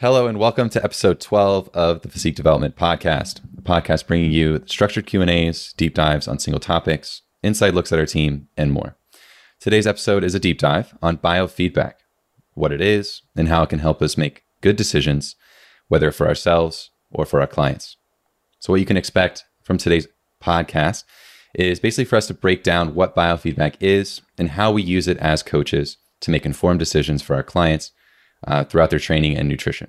Hello and welcome to episode 12 of the Physique Development Podcast, a podcast bringing you structured Q&As, deep dives on single topics, inside looks at our team, and more. Today's episode is a deep dive on biofeedback, what it is, and how it can help us make good decisions, whether for ourselves or for our clients. So what you can expect from today's podcast is basically for us to break down what biofeedback is and how we use it as coaches to make informed decisions for our clients uh, throughout their training and nutrition.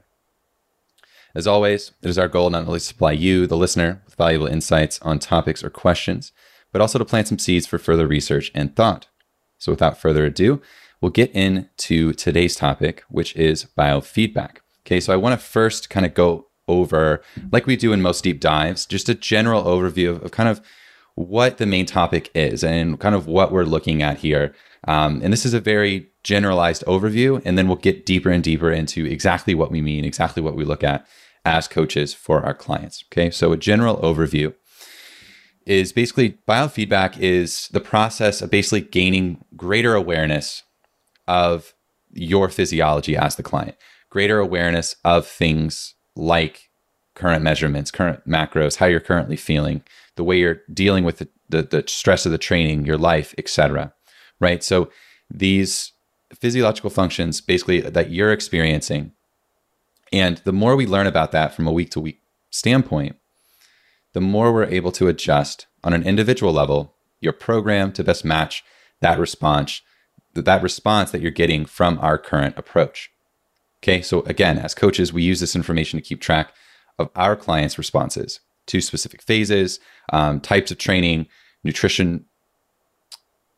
As always, it is our goal not only to supply you, the listener, with valuable insights on topics or questions, but also to plant some seeds for further research and thought. So, without further ado, we'll get into today's topic, which is biofeedback. Okay, so I want to first kind of go over, like we do in most deep dives, just a general overview of, of kind of what the main topic is and kind of what we're looking at here. Um, and this is a very generalized overview, and then we'll get deeper and deeper into exactly what we mean, exactly what we look at as coaches for our clients. Okay, so a general overview is basically biofeedback is the process of basically gaining greater awareness of your physiology as the client, greater awareness of things like current measurements, current macros, how you're currently feeling, the way you're dealing with the, the, the stress of the training, your life, etc. Right. So these physiological functions basically that you're experiencing. And the more we learn about that from a week to week standpoint, the more we're able to adjust on an individual level your program to best match that response that response that you're getting from our current approach. Okay, so again, as coaches, we use this information to keep track of our clients' responses to specific phases, um, types of training, nutrition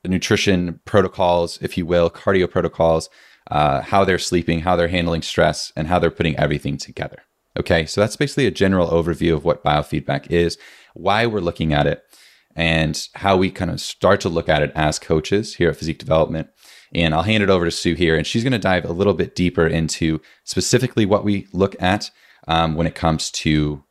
the nutrition protocols, if you will, cardio protocols, uh, how they're sleeping, how they're handling stress, and how they're putting everything together. Okay, so that's basically a general overview of what biofeedback is, why we're looking at it, and how we kind of start to look at it as coaches here at Physique Development. And I'll hand it over to Sue here, and she's going to dive a little bit deeper into specifically what we look at um, when it comes to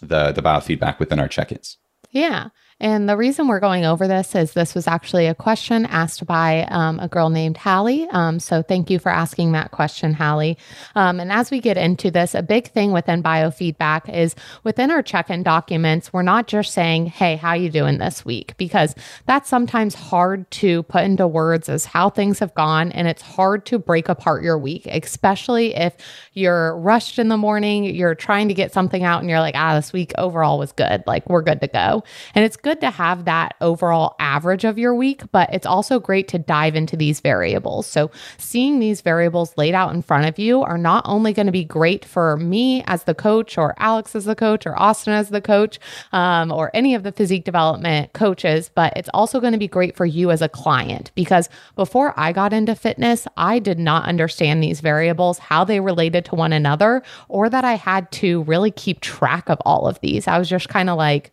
the the biofeedback within our check-ins. Yeah. And the reason we're going over this is this was actually a question asked by um, a girl named Hallie. Um, so thank you for asking that question, Hallie. Um, and as we get into this, a big thing within biofeedback is within our check-in documents, we're not just saying, "Hey, how you doing this week?" Because that's sometimes hard to put into words as how things have gone, and it's hard to break apart your week, especially if you're rushed in the morning, you're trying to get something out, and you're like, "Ah, this week overall was good. Like we're good to go." And it's good good to have that overall average of your week, but it's also great to dive into these variables. So, seeing these variables laid out in front of you are not only going to be great for me as the coach, or Alex as the coach, or Austin as the coach, um, or any of the physique development coaches, but it's also going to be great for you as a client because before I got into fitness, I did not understand these variables, how they related to one another, or that I had to really keep track of all of these. I was just kind of like,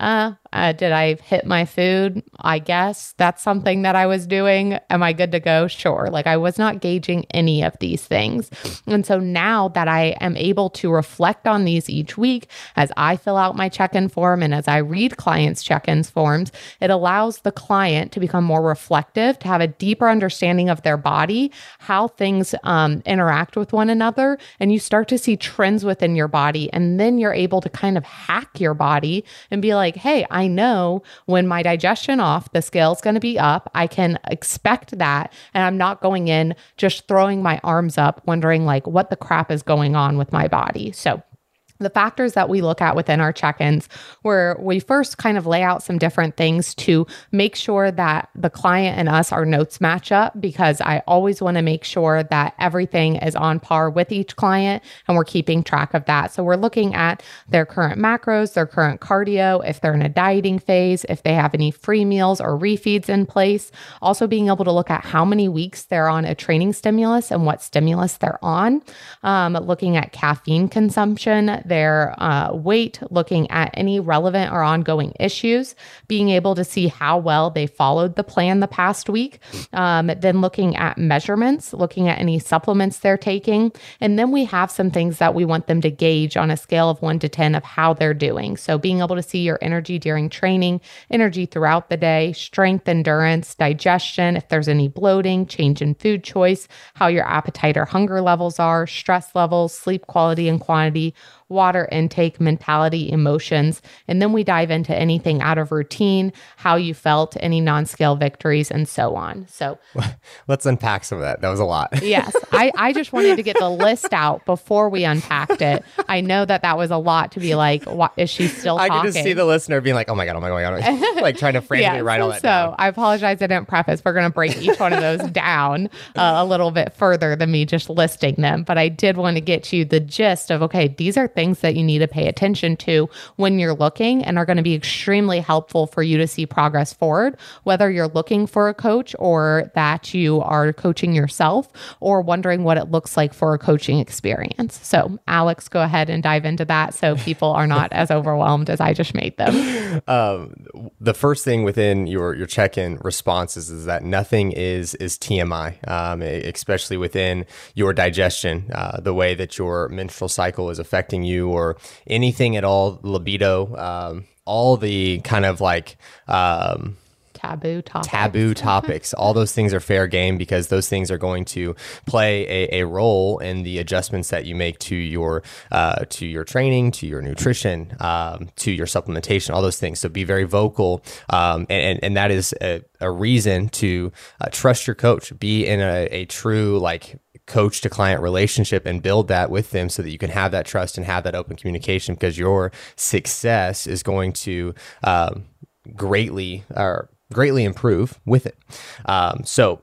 uh, uh, did I hit my food? I guess that's something that I was doing. Am I good to go? Sure. Like I was not gauging any of these things. And so now that I am able to reflect on these each week as I fill out my check in form and as I read clients' check ins forms, it allows the client to become more reflective, to have a deeper understanding of their body, how things um, interact with one another. And you start to see trends within your body. And then you're able to kind of hack your body and be like, hey, I I know when my digestion off, the scale's going to be up. I can expect that. And I'm not going in just throwing my arms up, wondering like what the crap is going on with my body. So the factors that we look at within our check ins, where we first kind of lay out some different things to make sure that the client and us, our notes match up, because I always want to make sure that everything is on par with each client and we're keeping track of that. So we're looking at their current macros, their current cardio, if they're in a dieting phase, if they have any free meals or refeeds in place. Also, being able to look at how many weeks they're on a training stimulus and what stimulus they're on. Um, looking at caffeine consumption their uh, weight, looking at any relevant or ongoing issues, being able to see how well they followed the plan the past week, um, then looking at measurements, looking at any supplements they're taking. And then we have some things that we want them to gauge on a scale of one to 10 of how they're doing. So being able to see your energy during training, energy throughout the day, strength, endurance, digestion, if there's any bloating, change in food choice, how your appetite or hunger levels are, stress levels, sleep quality and quantity, water intake, mentality, emotions. And then we dive into anything out of routine, how you felt, any non scale victories, and so on. So let's unpack some of that. That was a lot. yes. I, I just wanted to get the list out before we unpacked it. I know that that was a lot to be like, what, is she still talking? I can just see the listener being like, oh my God, oh my God, oh my God. like trying to frantically yes, write all that So down. I apologize I didn't preface. We're going to break each one of those down uh, a little bit further than me just listing them. But I did want to get you the gist of, okay, these are things that you need to pay attention to when you're looking and are going to be extremely helpful for you to see progress forward, whether you're looking for a coach or that you are coaching yourself or wondering what it looks like for a coaching experience. So, Alex, go ahead and dive into that so people are not as overwhelmed as I just made them. Um, the first thing within your your check-in responses is that nothing is is TMI, um, especially within your digestion, uh, the way that your menstrual cycle is affecting you, or anything at all, libido, um, all the kind of like um, taboo topics. Taboo topics. All those things are fair game because those things are going to play a, a role in the adjustments that you make to your uh, to your training, to your nutrition, um, to your supplementation, all those things. So be very vocal, um, and, and that is a, a reason to uh, trust your coach. Be in a, a true like coach to client relationship and build that with them so that you can have that trust and have that open communication because your success is going to um, greatly or greatly improve with it. Um, so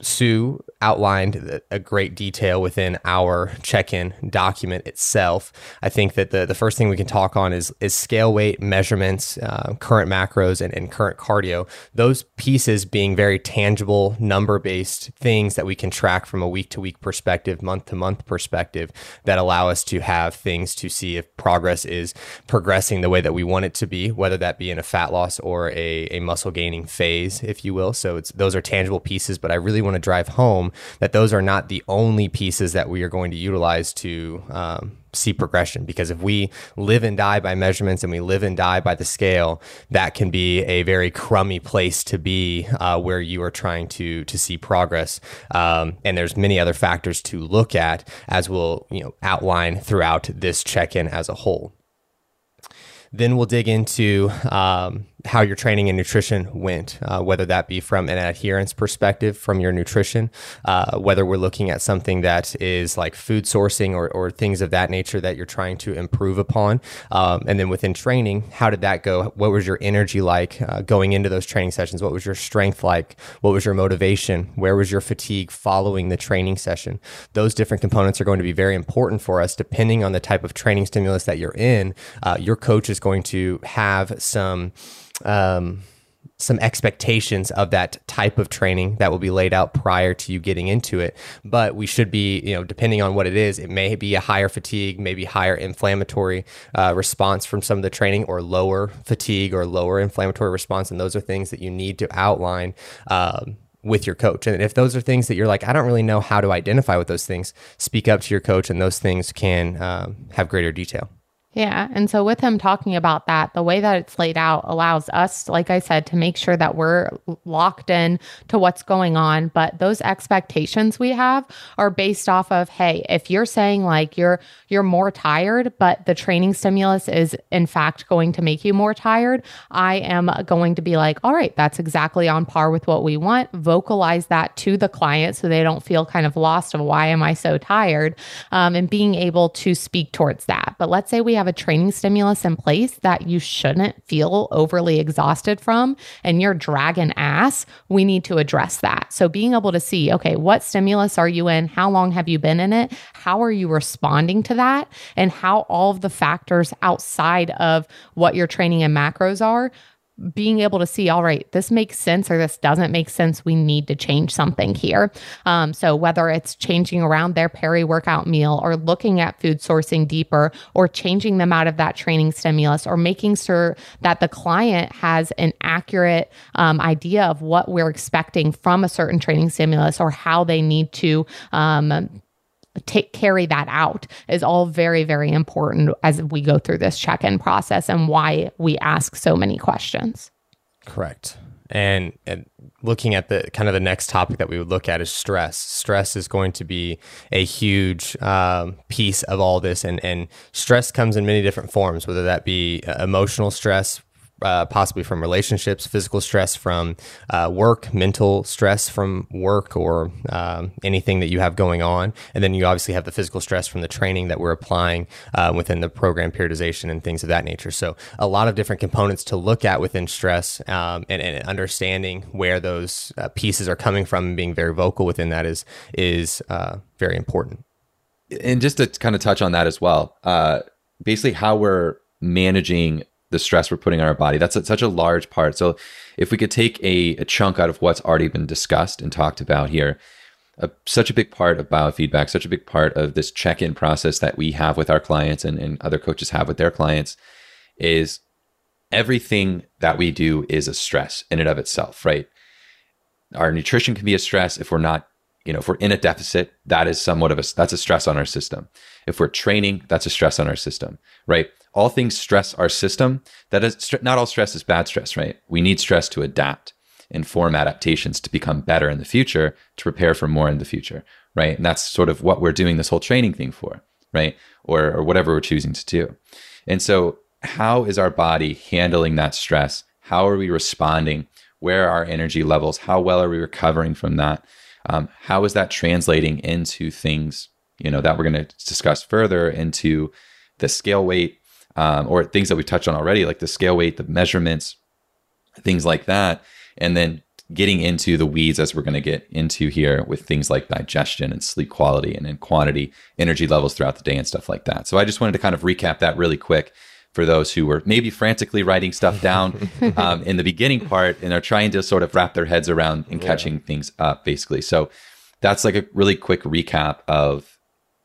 Sue outlined a great detail within our check-in document itself. I think that the, the first thing we can talk on is is scale weight measurements, uh, current macros, and, and current cardio. Those pieces being very tangible, number-based things that we can track from a week-to-week perspective, month-to-month perspective, that allow us to have things to see if progress is progressing the way that we want it to be, whether that be in a fat loss or a, a muscle gaining phase, if you will. So it's those are tangible pieces, but I really want to drive home that those are not the only pieces that we are going to utilize to um, see progression. Because if we live and die by measurements and we live and die by the scale, that can be a very crummy place to be uh, where you are trying to to see progress. Um, and there's many other factors to look at as we'll you know outline throughout this check-in as a whole. Then we'll dig into um, how your training and nutrition went, uh, whether that be from an adherence perspective from your nutrition, uh, whether we're looking at something that is like food sourcing or, or things of that nature that you're trying to improve upon. Um, and then within training, how did that go? What was your energy like uh, going into those training sessions? What was your strength like? What was your motivation? Where was your fatigue following the training session? Those different components are going to be very important for us depending on the type of training stimulus that you're in. Uh, your coach is going to have some um, some expectations of that type of training that will be laid out prior to you getting into it. But we should be, you know, depending on what it is, it may be a higher fatigue, maybe higher inflammatory uh, response from some of the training, or lower fatigue or lower inflammatory response. And those are things that you need to outline. Um, with your coach. And if those are things that you're like, I don't really know how to identify with those things, speak up to your coach, and those things can um, have greater detail. Yeah. And so, with him talking about that, the way that it's laid out allows us, like I said, to make sure that we're locked in to what's going on. But those expectations we have are based off of, hey, if you're saying like you're you're more tired, but the training stimulus is in fact going to make you more tired, I am going to be like, all right, that's exactly on par with what we want. Vocalize that to the client so they don't feel kind of lost of why am I so tired, um, and being able to speak towards that. But let's say we have a training stimulus in place that you shouldn't feel overly exhausted from and you're dragging ass, we need to address that. So being able to see, okay, what stimulus are you in? How long have you been in it? How are you responding to that? And how all of the factors outside of what your training and macros are being able to see, all right, this makes sense or this doesn't make sense. We need to change something here. Um, so whether it's changing around their peri workout meal or looking at food sourcing deeper or changing them out of that training stimulus or making sure that the client has an accurate um, idea of what we're expecting from a certain training stimulus or how they need to um, take carry that out is all very very important as we go through this check-in process and why we ask so many questions. Correct. And, and looking at the kind of the next topic that we would look at is stress. Stress is going to be a huge um, piece of all this and and stress comes in many different forms whether that be uh, emotional stress uh, possibly from relationships, physical stress from uh, work, mental stress from work, or um, anything that you have going on. And then you obviously have the physical stress from the training that we're applying uh, within the program periodization and things of that nature. So, a lot of different components to look at within stress um, and, and, understanding where those uh, pieces are coming from and being very vocal within that is, is uh, very important. And just to kind of touch on that as well, basically, how we're managing the stress we're putting on our body. That's a, such a large part. So if we could take a, a chunk out of what's already been discussed and talked about here, a, such a big part of biofeedback, such a big part of this check-in process that we have with our clients and, and other coaches have with their clients is everything that we do is a stress in and of itself, right? Our nutrition can be a stress if we're not, you know, if we're in a deficit, that is somewhat of a that's a stress on our system. If we're training, that's a stress on our system, right? All things stress our system. That is not all stress is bad stress, right? We need stress to adapt and form adaptations to become better in the future, to prepare for more in the future, right? And that's sort of what we're doing this whole training thing for, right? Or, or whatever we're choosing to do. And so, how is our body handling that stress? How are we responding? Where are our energy levels? How well are we recovering from that? Um, how is that translating into things, you know, that we're going to discuss further into the scale weight um, or things that we touched on already, like the scale weight, the measurements, things like that. And then getting into the weeds as we're going to get into here with things like digestion and sleep quality and in quantity, energy levels throughout the day and stuff like that. So I just wanted to kind of recap that really quick for those who were maybe frantically writing stuff down um, in the beginning part and are trying to sort of wrap their heads around and catching yeah. things up basically. So that's like a really quick recap of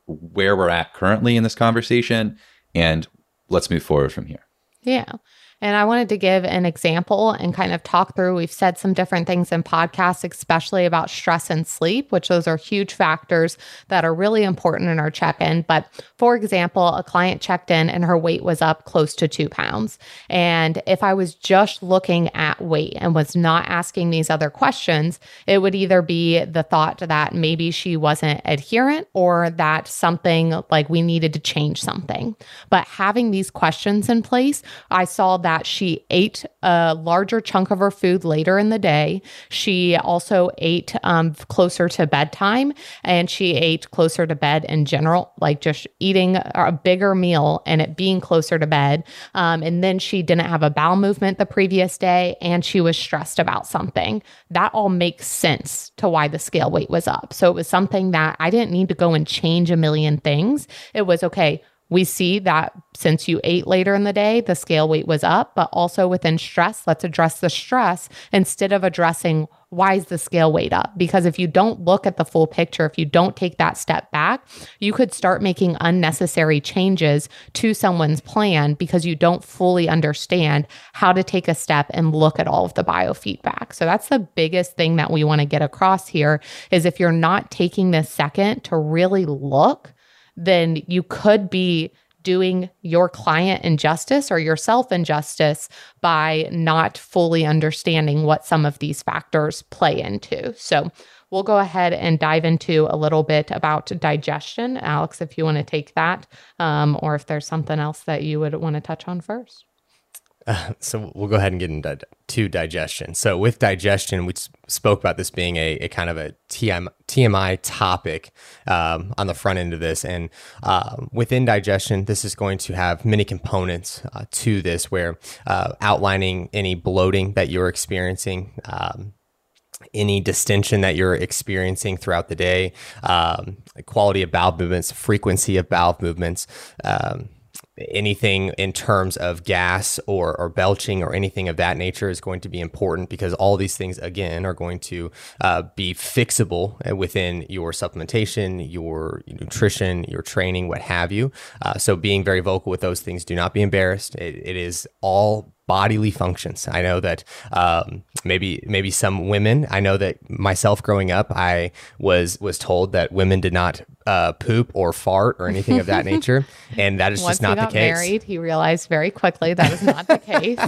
where we're at currently in this conversation and let's move forward from here. Yeah. And I wanted to give an example and kind of talk through. We've said some different things in podcasts, especially about stress and sleep, which those are huge factors that are really important in our check in. But for example, a client checked in and her weight was up close to two pounds. And if I was just looking at weight and was not asking these other questions, it would either be the thought that maybe she wasn't adherent or that something like we needed to change something. But having these questions in place, I saw that that she ate a larger chunk of her food later in the day. She also ate um, closer to bedtime and she ate closer to bed in general, like just eating a bigger meal and it being closer to bed. Um, and then she didn't have a bowel movement the previous day and she was stressed about something. That all makes sense to why the scale weight was up. So it was something that I didn't need to go and change a million things. It was okay we see that since you ate later in the day, the scale weight was up, but also within stress, let's address the stress instead of addressing why is the scale weight up? Because if you don't look at the full picture, if you don't take that step back, you could start making unnecessary changes to someone's plan because you don't fully understand how to take a step and look at all of the biofeedback. So that's the biggest thing that we want to get across here is if you're not taking this second to really look then you could be doing your client injustice or yourself injustice by not fully understanding what some of these factors play into. So, we'll go ahead and dive into a little bit about digestion. Alex, if you want to take that, um, or if there's something else that you would want to touch on first. Uh, so we'll go ahead and get into to digestion. So with digestion, we spoke about this being a, a kind of a TM, TMI topic um, on the front end of this, and uh, within digestion, this is going to have many components uh, to this, where uh, outlining any bloating that you're experiencing. Um, any distension that you're experiencing throughout the day, um, quality of bowel movements, frequency of bowel movements, um, anything in terms of gas or, or belching or anything of that nature is going to be important because all these things again are going to uh, be fixable within your supplementation your nutrition your training what have you. Uh, so being very vocal with those things do not be embarrassed. It, it is all bodily functions. I know that um, maybe maybe some women. I know that myself growing up, I was was told that women did not uh, poop or fart or anything of that nature, and that is Once just not he got the case. married, he realized very quickly that is not the case.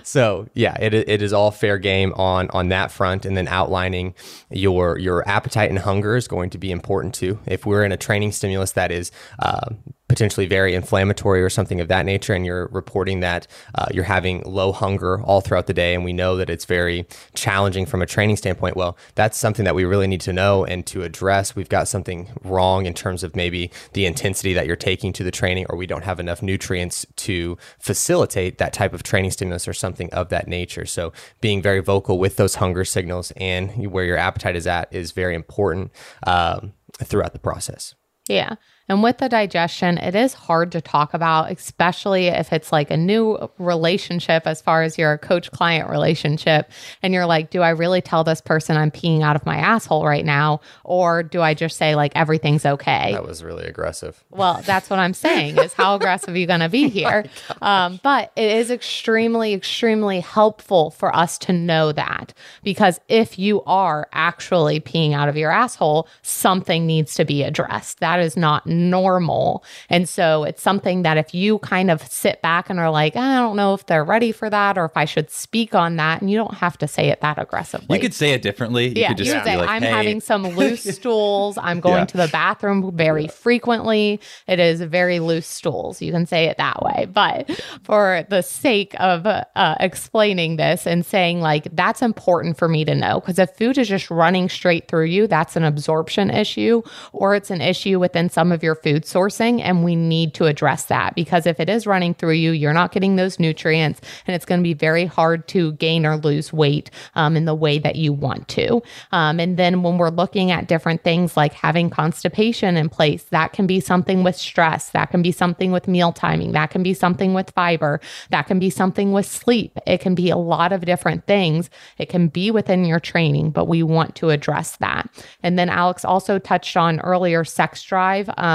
so yeah, it, it is all fair game on on that front, and then outlining your your appetite and hunger is going to be important too. If we're in a training stimulus that is uh, potentially very inflammatory or something of that nature, and you're reporting that uh, you're having low hunger all throughout the day, and we know that it's very challenging from a training standpoint, well, that's something that we really need to know and to address. We've got something wrong in terms of maybe the intensity that you're taking to the training, or we don't have enough nutrients to facilitate that type of training stimulus or something of that nature. So, being very vocal with those hunger signals and where your appetite is at is very important um, throughout the process. Yeah. And with the digestion, it is hard to talk about, especially if it's like a new relationship as far as your coach client relationship. And you're like, do I really tell this person I'm peeing out of my asshole right now? Or do I just say, like, everything's okay? That was really aggressive. Well, that's what I'm saying is how aggressive are you going to be here? Um, but it is extremely, extremely helpful for us to know that because if you are actually peeing out of your asshole, something needs to be addressed. That is not normal. And so it's something that if you kind of sit back and are like, I don't know if they're ready for that or if I should speak on that, and you don't have to say it that aggressively. You could say it differently. You yeah, could just you could say, like, I'm hey, having some loose stools. I'm going Yeah. to the bathroom very frequently. It is very loose stools. You can say it that way. But for the sake of uh, explaining this and saying, like, that's important for me to know, because if food is just running straight through you, that's an absorption issue, or it's an issue within some of your food sourcing. And we need to address that because if it is running through you, you're not getting those nutrients, and it's going to be very hard to gain or lose weight um, in the way that you want to. Um, and then when we're looking at different things like having constipation in place, that can be something with stress, that can be something with meal timing, that can be something with fiber, that can be something with sleep. It can be a lot of different things. It can be within your training, but we want to address that. And then Alex also touched on earlier sex drive. Um,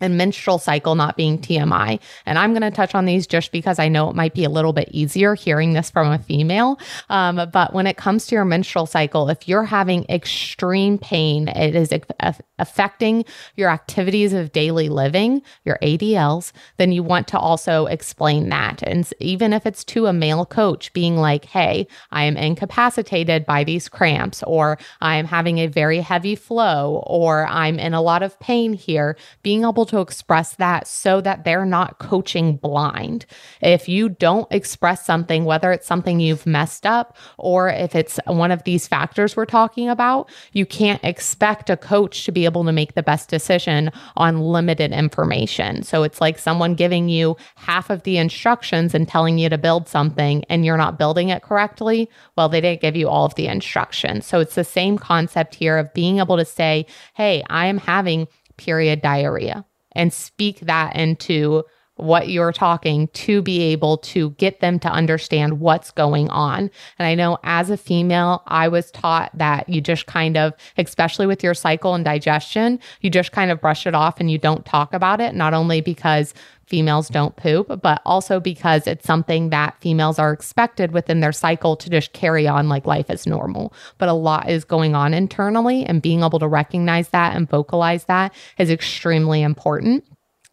and menstrual cycle not being TMI. And I'm going to touch on these just because I know it might be a little bit easier hearing this from a female. Um, but when it comes to your menstrual cycle, if you're having extreme pain, it is aff- affecting your activities of daily living, your ADLs, then you want to also explain that. And even if it's to a male coach, being like, hey, I am incapacitated by these cramps, or I am having a very heavy flow, or I'm in a lot of pain here, being able to express that so that they're not coaching blind. If you don't express something, whether it's something you've messed up or if it's one of these factors we're talking about, you can't expect a coach to be able to make the best decision on limited information. So it's like someone giving you half of the instructions and telling you to build something and you're not building it correctly. Well, they didn't give you all of the instructions. So it's the same concept here of being able to say, hey, I am having period diarrhea and speak that into what you're talking to be able to get them to understand what's going on. And I know as a female, I was taught that you just kind of, especially with your cycle and digestion, you just kind of brush it off and you don't talk about it, not only because females don't poop, but also because it's something that females are expected within their cycle to just carry on like life is normal. But a lot is going on internally, and being able to recognize that and vocalize that is extremely important.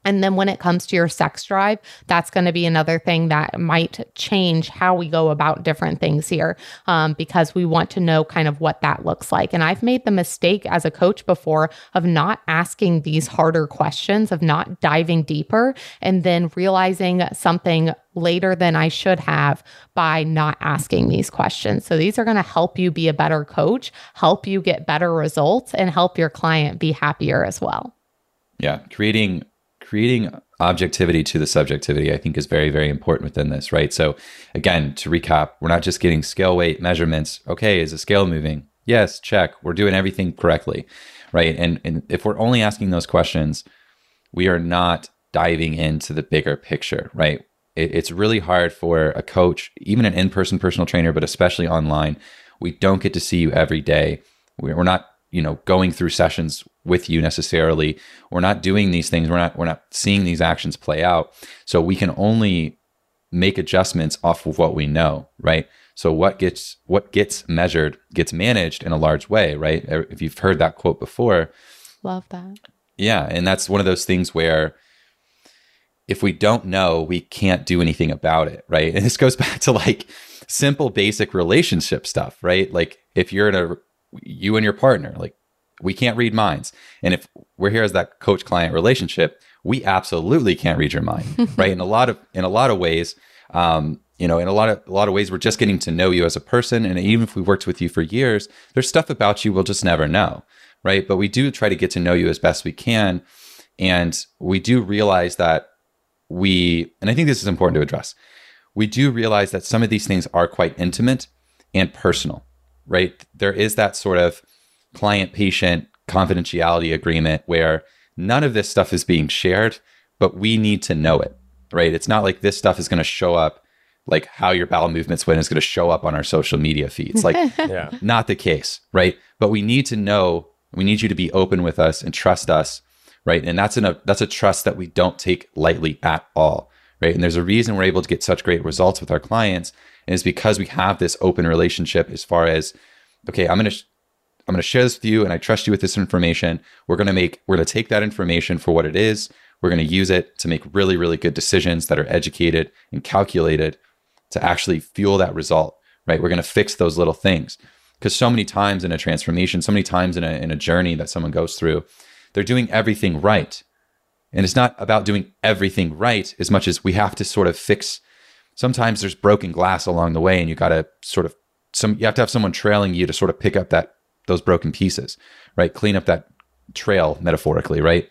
And then when it comes to your sex drive, that's going to be another thing that might change how we go about different things here um, because we want to know kind of what that looks like. And I've made the mistake as a coach before of not asking these harder questions, of not diving deeper, and then realizing something later than I should have by not asking these questions. So these are going to help you be a better coach, help you get better results, and help your client be happier as well. Yeah, creating creating objectivity to the subjectivity i think is very very important within this right so again to recap we're not just getting scale weight measurements okay is the scale moving yes check we're doing everything correctly right and and if we're only asking those questions we are not diving into the bigger picture, right? It, it's really hard for a coach, even an in person personal trainer, but especially online. We don't get to see you every day. We're, we're not, you know, going through sessions with you necessarily. We're not doing these things. We're not, we're not seeing these actions play out. So we can only make adjustments off of what we know, right? So what gets what gets measured gets managed in a large way, right? Er, if you've heard that quote before. Love that. Yeah, and that's one of those things where if we don't know, we can't do anything about it, right? And this goes back to like simple basic relationship stuff, right? Like if you're in a you and your partner, like we can't read minds. And if we're here as that coach client relationship, we absolutely can't read your mind, right? In a lot of in a lot of ways, um, you know, in a lot of a lot of ways, we're just getting to know you as a person. And even if we worked with you for years, there's stuff about you we'll just never know, right? But we do try to get to know you as best we can, and we do realize that we, and I think this is important to address. We do realize that some of these things are quite intimate and personal, right? There is that sort of client patient confidentiality agreement where none of this stuff is being shared, but we need to know it, right? It's not like this stuff is going to show up like how your bowel movements went is going to show up on our social media feeds. Like, yeah. not the case, right? But we need to know, we need you to be open with us and trust us, right? And that's a that's a trust that we don't take lightly at all, right? And there's a reason we're able to get such great results with our clients, is because we have this open relationship as far as, okay, I'm going to I'm going to share this with you and I trust you with this information. We're going to make, we're going to take that information for what it is. We're going to use it to make really, really good decisions that are educated and calculated to actually fuel that result, right? We're going to fix those little things. Because so many times in a transformation, so many times in a, in a journey that someone goes through, they're doing everything right. And it's not about doing everything right as much as we have to sort of fix. Sometimes there's broken glass along the way, and you got to sort of some. You have to have someone trailing you to sort of pick up that those broken pieces, right? Clean up that trail metaphorically, right?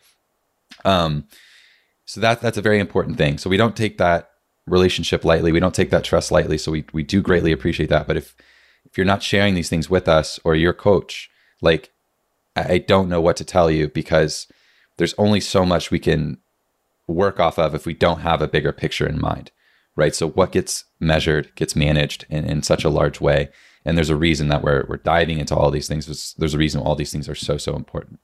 Um, so that that's a very important thing. So we don't take that relationship lightly. We don't take that trust lightly. So we we do greatly appreciate that. But if if you're not sharing these things with us or your coach, like I don't know what to tell you because there's only so much we can work off of if we don't have a bigger picture in mind. Right. So what gets measured gets managed in, in such a large way and there's a reason that we're we're diving into all these things. There's, a reason all these things are so so important.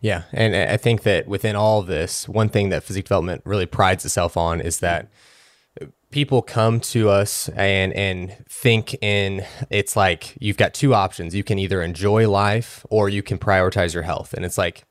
Yeah, and I think that within all of this, one thing that physique development really prides itself on is that people come to us and and think in it's like you've got two options. You can either enjoy life or you can prioritize your health. And it's like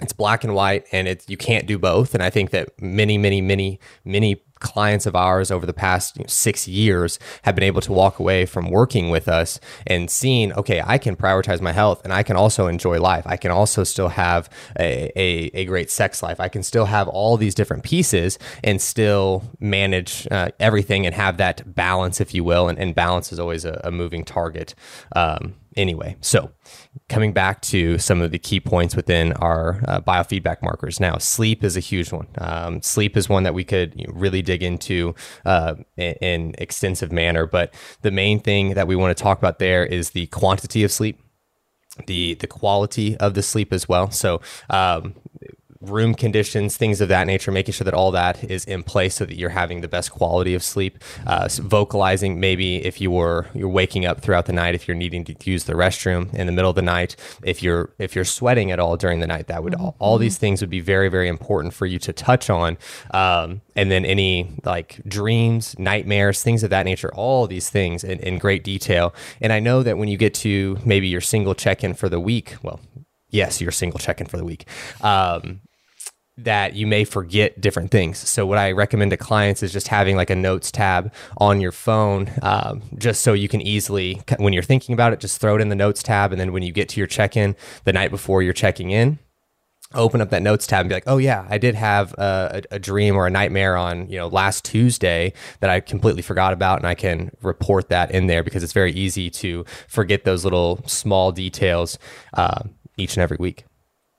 it's black and white and it's you can't do both and i think that many many many many clients of ours over the past you know, six years have been able to walk away from working with us and seeing, okay, I can prioritize my health and I can also enjoy life. I can also still have a, a, a great sex life. I can still have all these different pieces and still manage uh, everything and have that balance, if you will. And, and balance is always a, a moving target. Um, anyway, so coming back to some of the key points within our uh, biofeedback markers. Now, sleep is a huge one. Um, sleep is one that we could you know, really dig into uh, in, extensive manner. But the main thing that we want to talk about there is the quantity of sleep the the quality of the sleep as well. So um, room conditions, things of that nature, making sure that all that is in place so that you're having the best quality of sleep. Uh, so vocalizing maybe if you were you're waking up throughout the night, if you're needing to use the restroom in the middle of the night, if you're if you're sweating at all during the night, that would mm-hmm. all, all, these things would be very very important for you to touch on. Um, and then any like dreams, nightmares, things of that nature, all these things in, in great detail. And I know that when you get to maybe your single check in for the week, well, yes, your single check in for the week. Um, that you may forget different things. So what I recommend to clients is just having like a notes tab on your phone, um, just so you can easily, when you're thinking about it, just throw it in the notes tab, and then when you get to your check-in the night before you're checking in, open up that notes tab and be like, oh yeah, I did have a, a, dream or a nightmare on you know last Tuesday that I completely forgot about, and I can report that in there because it's very easy to forget those little small details uh, each and every week.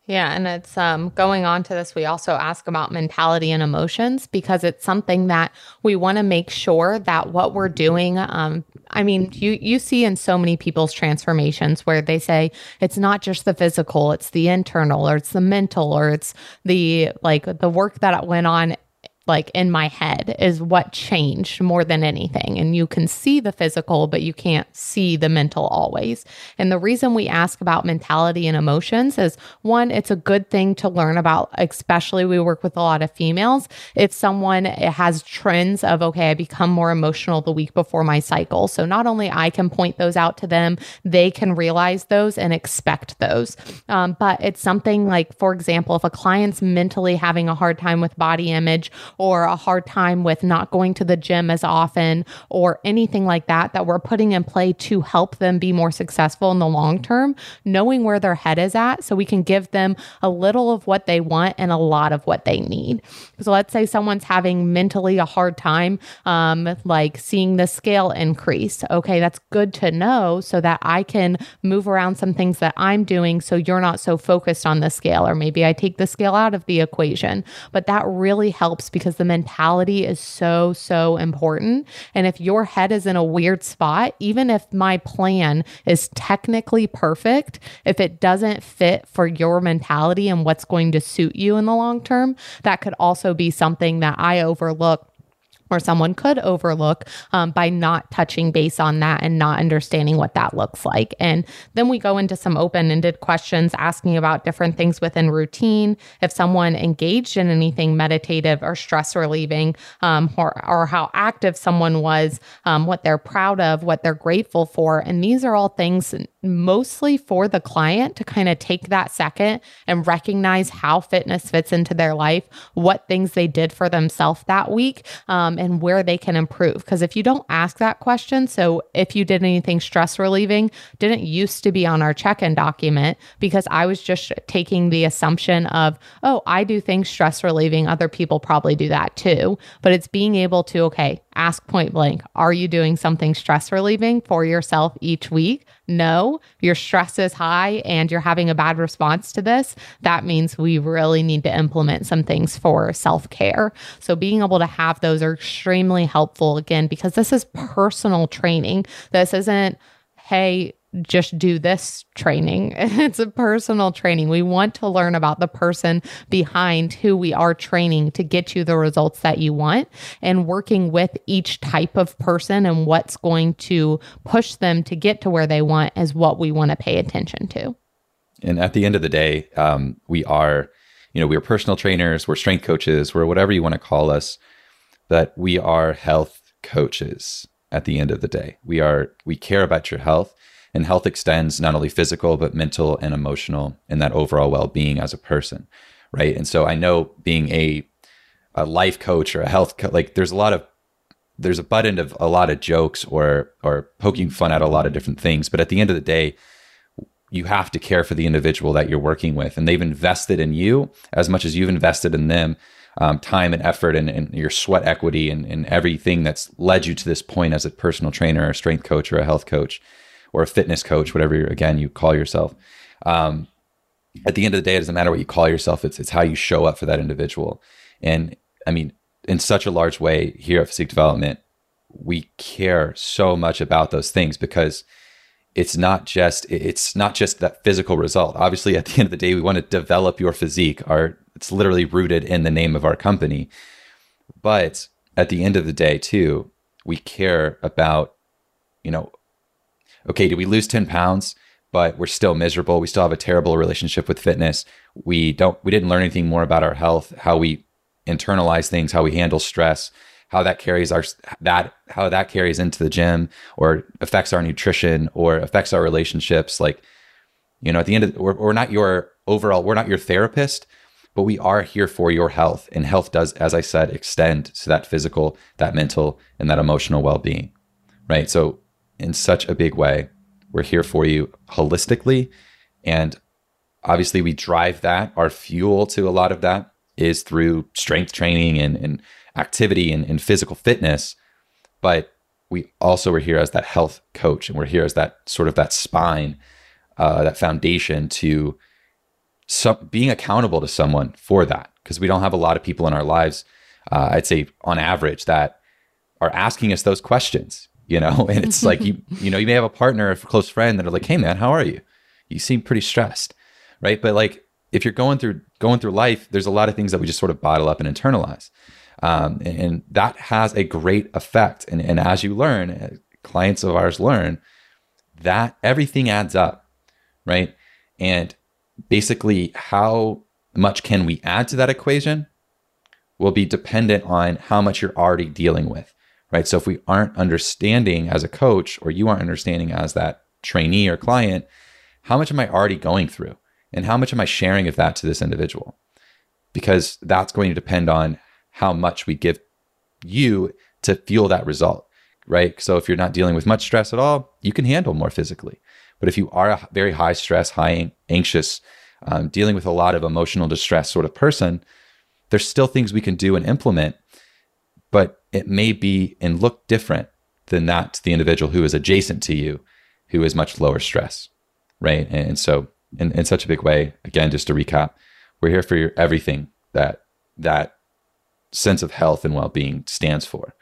Yeah, and it's um, going on to this. We also ask about mentality and emotions because it's something that we want to make sure that what we're doing. Um, I mean, you you see in so many people's transformations where they say it's not just the physical, it's the internal, or it's the mental, or it's the like the work that went on like in my head is what changed more than anything. And you can see the physical, but you can't see the mental always. And the reason we ask about mentality and emotions is one, it's a good thing to learn about, especially we work with a lot of females. If someone has trends of, okay, I become more emotional the week before my cycle. So not only I can point those out to them, they can realize those and expect those. Um, but it's something like, for example, if a client's mentally having a hard time with body image, or a hard time with not going to the gym as often or anything like that that we're putting in play to help them be more successful in the long term, knowing where their head is at so we can give them a little of what they want and a lot of what they need. So let's say someone's having mentally a hard time, um, like seeing the scale increase. Okay, that's good to know so that I can move around some things that I'm doing so you're not so focused on the scale, or maybe I take the scale out of the equation. But that really helps because because the mentality is so, so important. And if your head is in a weird spot, even if my plan is technically perfect, if it doesn't fit for your mentality and what's going to suit you in the long term, that could also be something that I overlook or someone could overlook um, by not touching base on that and not understanding what that looks like. And then we go into some open ended questions asking about different things within routine. If someone engaged in anything meditative or stress relieving, um, or, or how active someone was, um, what they're proud of, what they're grateful for. And these are all things mostly for the client to kind of take that second and recognize how fitness fits into their life, what things they did for themselves that week, um, and where they can improve. Because if you don't ask that question, so if you did anything stress relieving, didn't used to be on our check in document because I was just taking the assumption of, oh, I do things stress relieving, other people probably do that too. But it's being able to, okay, ask point blank, are you doing something stress relieving for yourself each week? No, your stress is high and you're having a bad response to this. That means we really need to implement some things for self care. So, being able to have those are extremely helpful again, because this is personal training. This isn't, hey, just do this training. It's a personal training. We want to learn about the person behind who we are training to get you the results that you want and working with each type of person and what's going to push them to get to where they want is what we want to pay attention to. And at the end of the day, um, we are, you know, we're personal trainers, we're strength coaches, we're whatever you want to call us, but we are health coaches at the end of the day. We are, we care about your health and health extends not only physical, but mental and emotional and that overall well being as a person. Right. And so I know being a, a life coach or a health co- like there's a lot of there's a butt end of a lot of jokes or or poking fun at a lot of different things but at the end of the day you have to care for the individual that you're working with and they've invested in you as much as you've invested in them um, time and effort and, and, your sweat equity and, and everything that's led you to this point as a personal trainer or a strength coach or a health coach or a fitness coach, whatever again you call yourself. Um, at the end of the day, it doesn't matter what you call yourself. It's it's how you show up for that individual. And I mean, in such a large way here at Physique Development, we care so much about those things because it's not just it's not just that physical result. Obviously, at the end of the day, we want to develop your physique. Our it's literally rooted in the name of our company. But at the end of the day, too, we care about you know okay, did we lose 10 pounds? But we're still miserable. We still have a terrible relationship with fitness. We don't, we didn't learn anything more about our health, how we internalize things, how we handle stress, how that carries our, that, how that carries into the gym or affects our nutrition or affects our relationships. Like, you know, at the end of, we're, we're not your overall, we're not your therapist, but we are here for your health. And health does, as I said, extend to that physical, that mental, and that emotional well being. Right. So in such a big way. We're here for you holistically. And obviously, we drive that. Our fuel to a lot of that is through strength training and, and activity and, and physical fitness. But we also are here as that health coach and we're here as that sort of that spine, uh, that foundation to being accountable to someone for that because we don't have a lot of people in our lives uh, i'd say on average that are asking us those questions you know? And it's like you you know you may have a partner or a close friend that are like hey man how are you? You seem pretty stressed right? But like if you're going through going through life there's a lot of things that we just sort of bottle up and internalize. Um, and, and, that has a great effect. And, and as you learn uh, clients of ours learn that everything adds up right? And basically how much can we add to that equation will be dependent on how much you're already dealing with right? So if we aren't understanding as a coach or you aren't understanding as that trainee or client how much am i already going through? And how much am i sharing of that to this individual? Because that's going to depend on how much we give you to feel that result right? So if you're not dealing with much stress at all you can handle more physically. But if you are a very high stress, high anxious, um, dealing with a lot of emotional distress sort of person, there's still things we can do and implement, but it may be and look different than that to the individual who is adjacent to you, who is much lower stress, right? And so, in, in such a big way, again, just to recap, we're here for your everything that that sense of health and well-being stands for,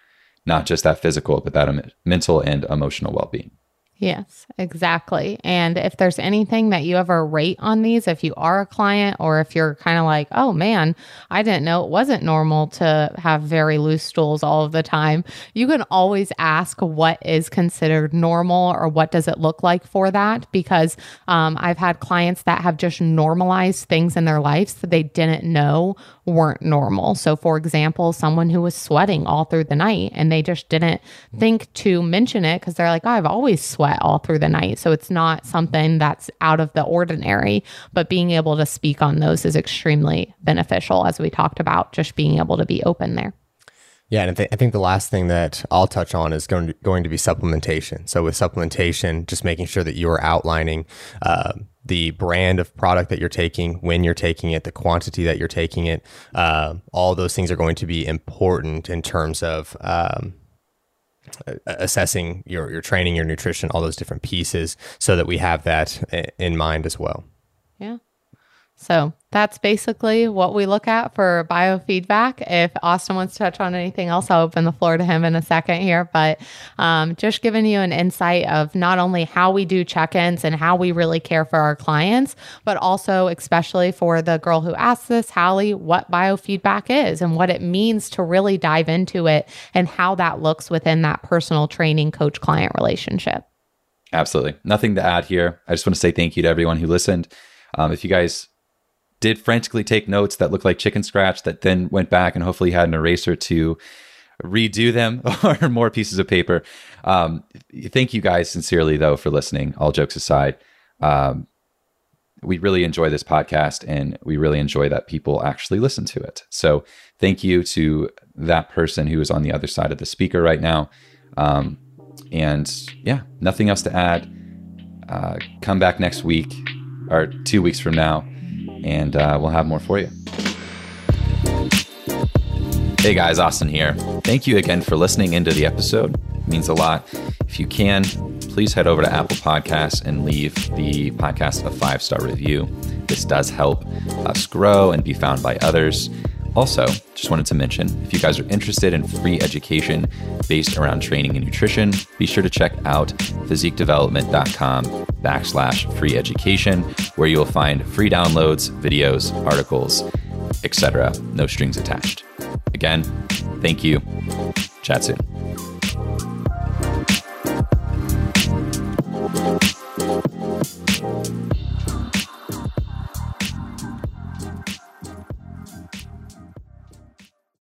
not just that physical, but that mental and emotional well-being. Yes, exactly. And if there's anything that you ever rate on these, if you are a client or if you're kind of like, oh man, I didn't know it wasn't normal to have very loose stools all of the time, you can always ask what is considered normal or what does it look like for that. Because um, I've had clients that have just normalized things in their lives that they didn't know weren't normal. So, for example, someone who was sweating all through the night and they just didn't think to mention it because they're like, oh, I've always sweat sweat all through the night. So it's not something that's out of the ordinary, but being able to speak on those is extremely beneficial, as we talked about, just being able to be open there. Yeah, and I, th- I, think the last thing that I'll touch on is going to, going to be supplementation. So with supplementation, just making sure that you are outlining uh, the brand of product that you're taking, when you're taking it, the quantity that you're taking it. Uh, all those things are going to be important in terms of um, assessing your, your training, your nutrition, all those different pieces so that we have that in mind as well. Yeah. So that's basically what we look at for biofeedback. If Austin wants to touch on anything else, I'll open the floor to him in a second here. But um, just giving you an insight of not only how we do check ins and how we really care for our clients, but also, especially for the girl who asked this, Hallie, what biofeedback is and what it means to really dive into it and how that looks within that personal training coach client relationship. Absolutely. Nothing to add here. I just want to say thank you to everyone who listened. Um, if you guys did frantically take notes that looked like chicken scratch that then went back and hopefully had an eraser to redo them or more pieces of paper. Um, thank you guys sincerely, though, for listening. All jokes aside, um, we really enjoy this podcast and we really enjoy that people actually listen to it. So thank you to that person who is on the other side of the speaker right now. Um, and yeah, nothing else to add. Uh, come back next week or two weeks from now and uh, we'll have more for you. Hey guys, Austin here. Thank you again for listening into the episode. It means a lot. If you can, please head over to Apple Podcasts and leave the podcast a five star review. This does help us grow and be found by others. Also, just wanted to mention if you guys are interested in free education based around training and nutrition, be sure to check out physiquedevelopment.com backslash free education, where you will find free downloads, videos, articles, etc. No strings attached. Again, thank you. Chat soon.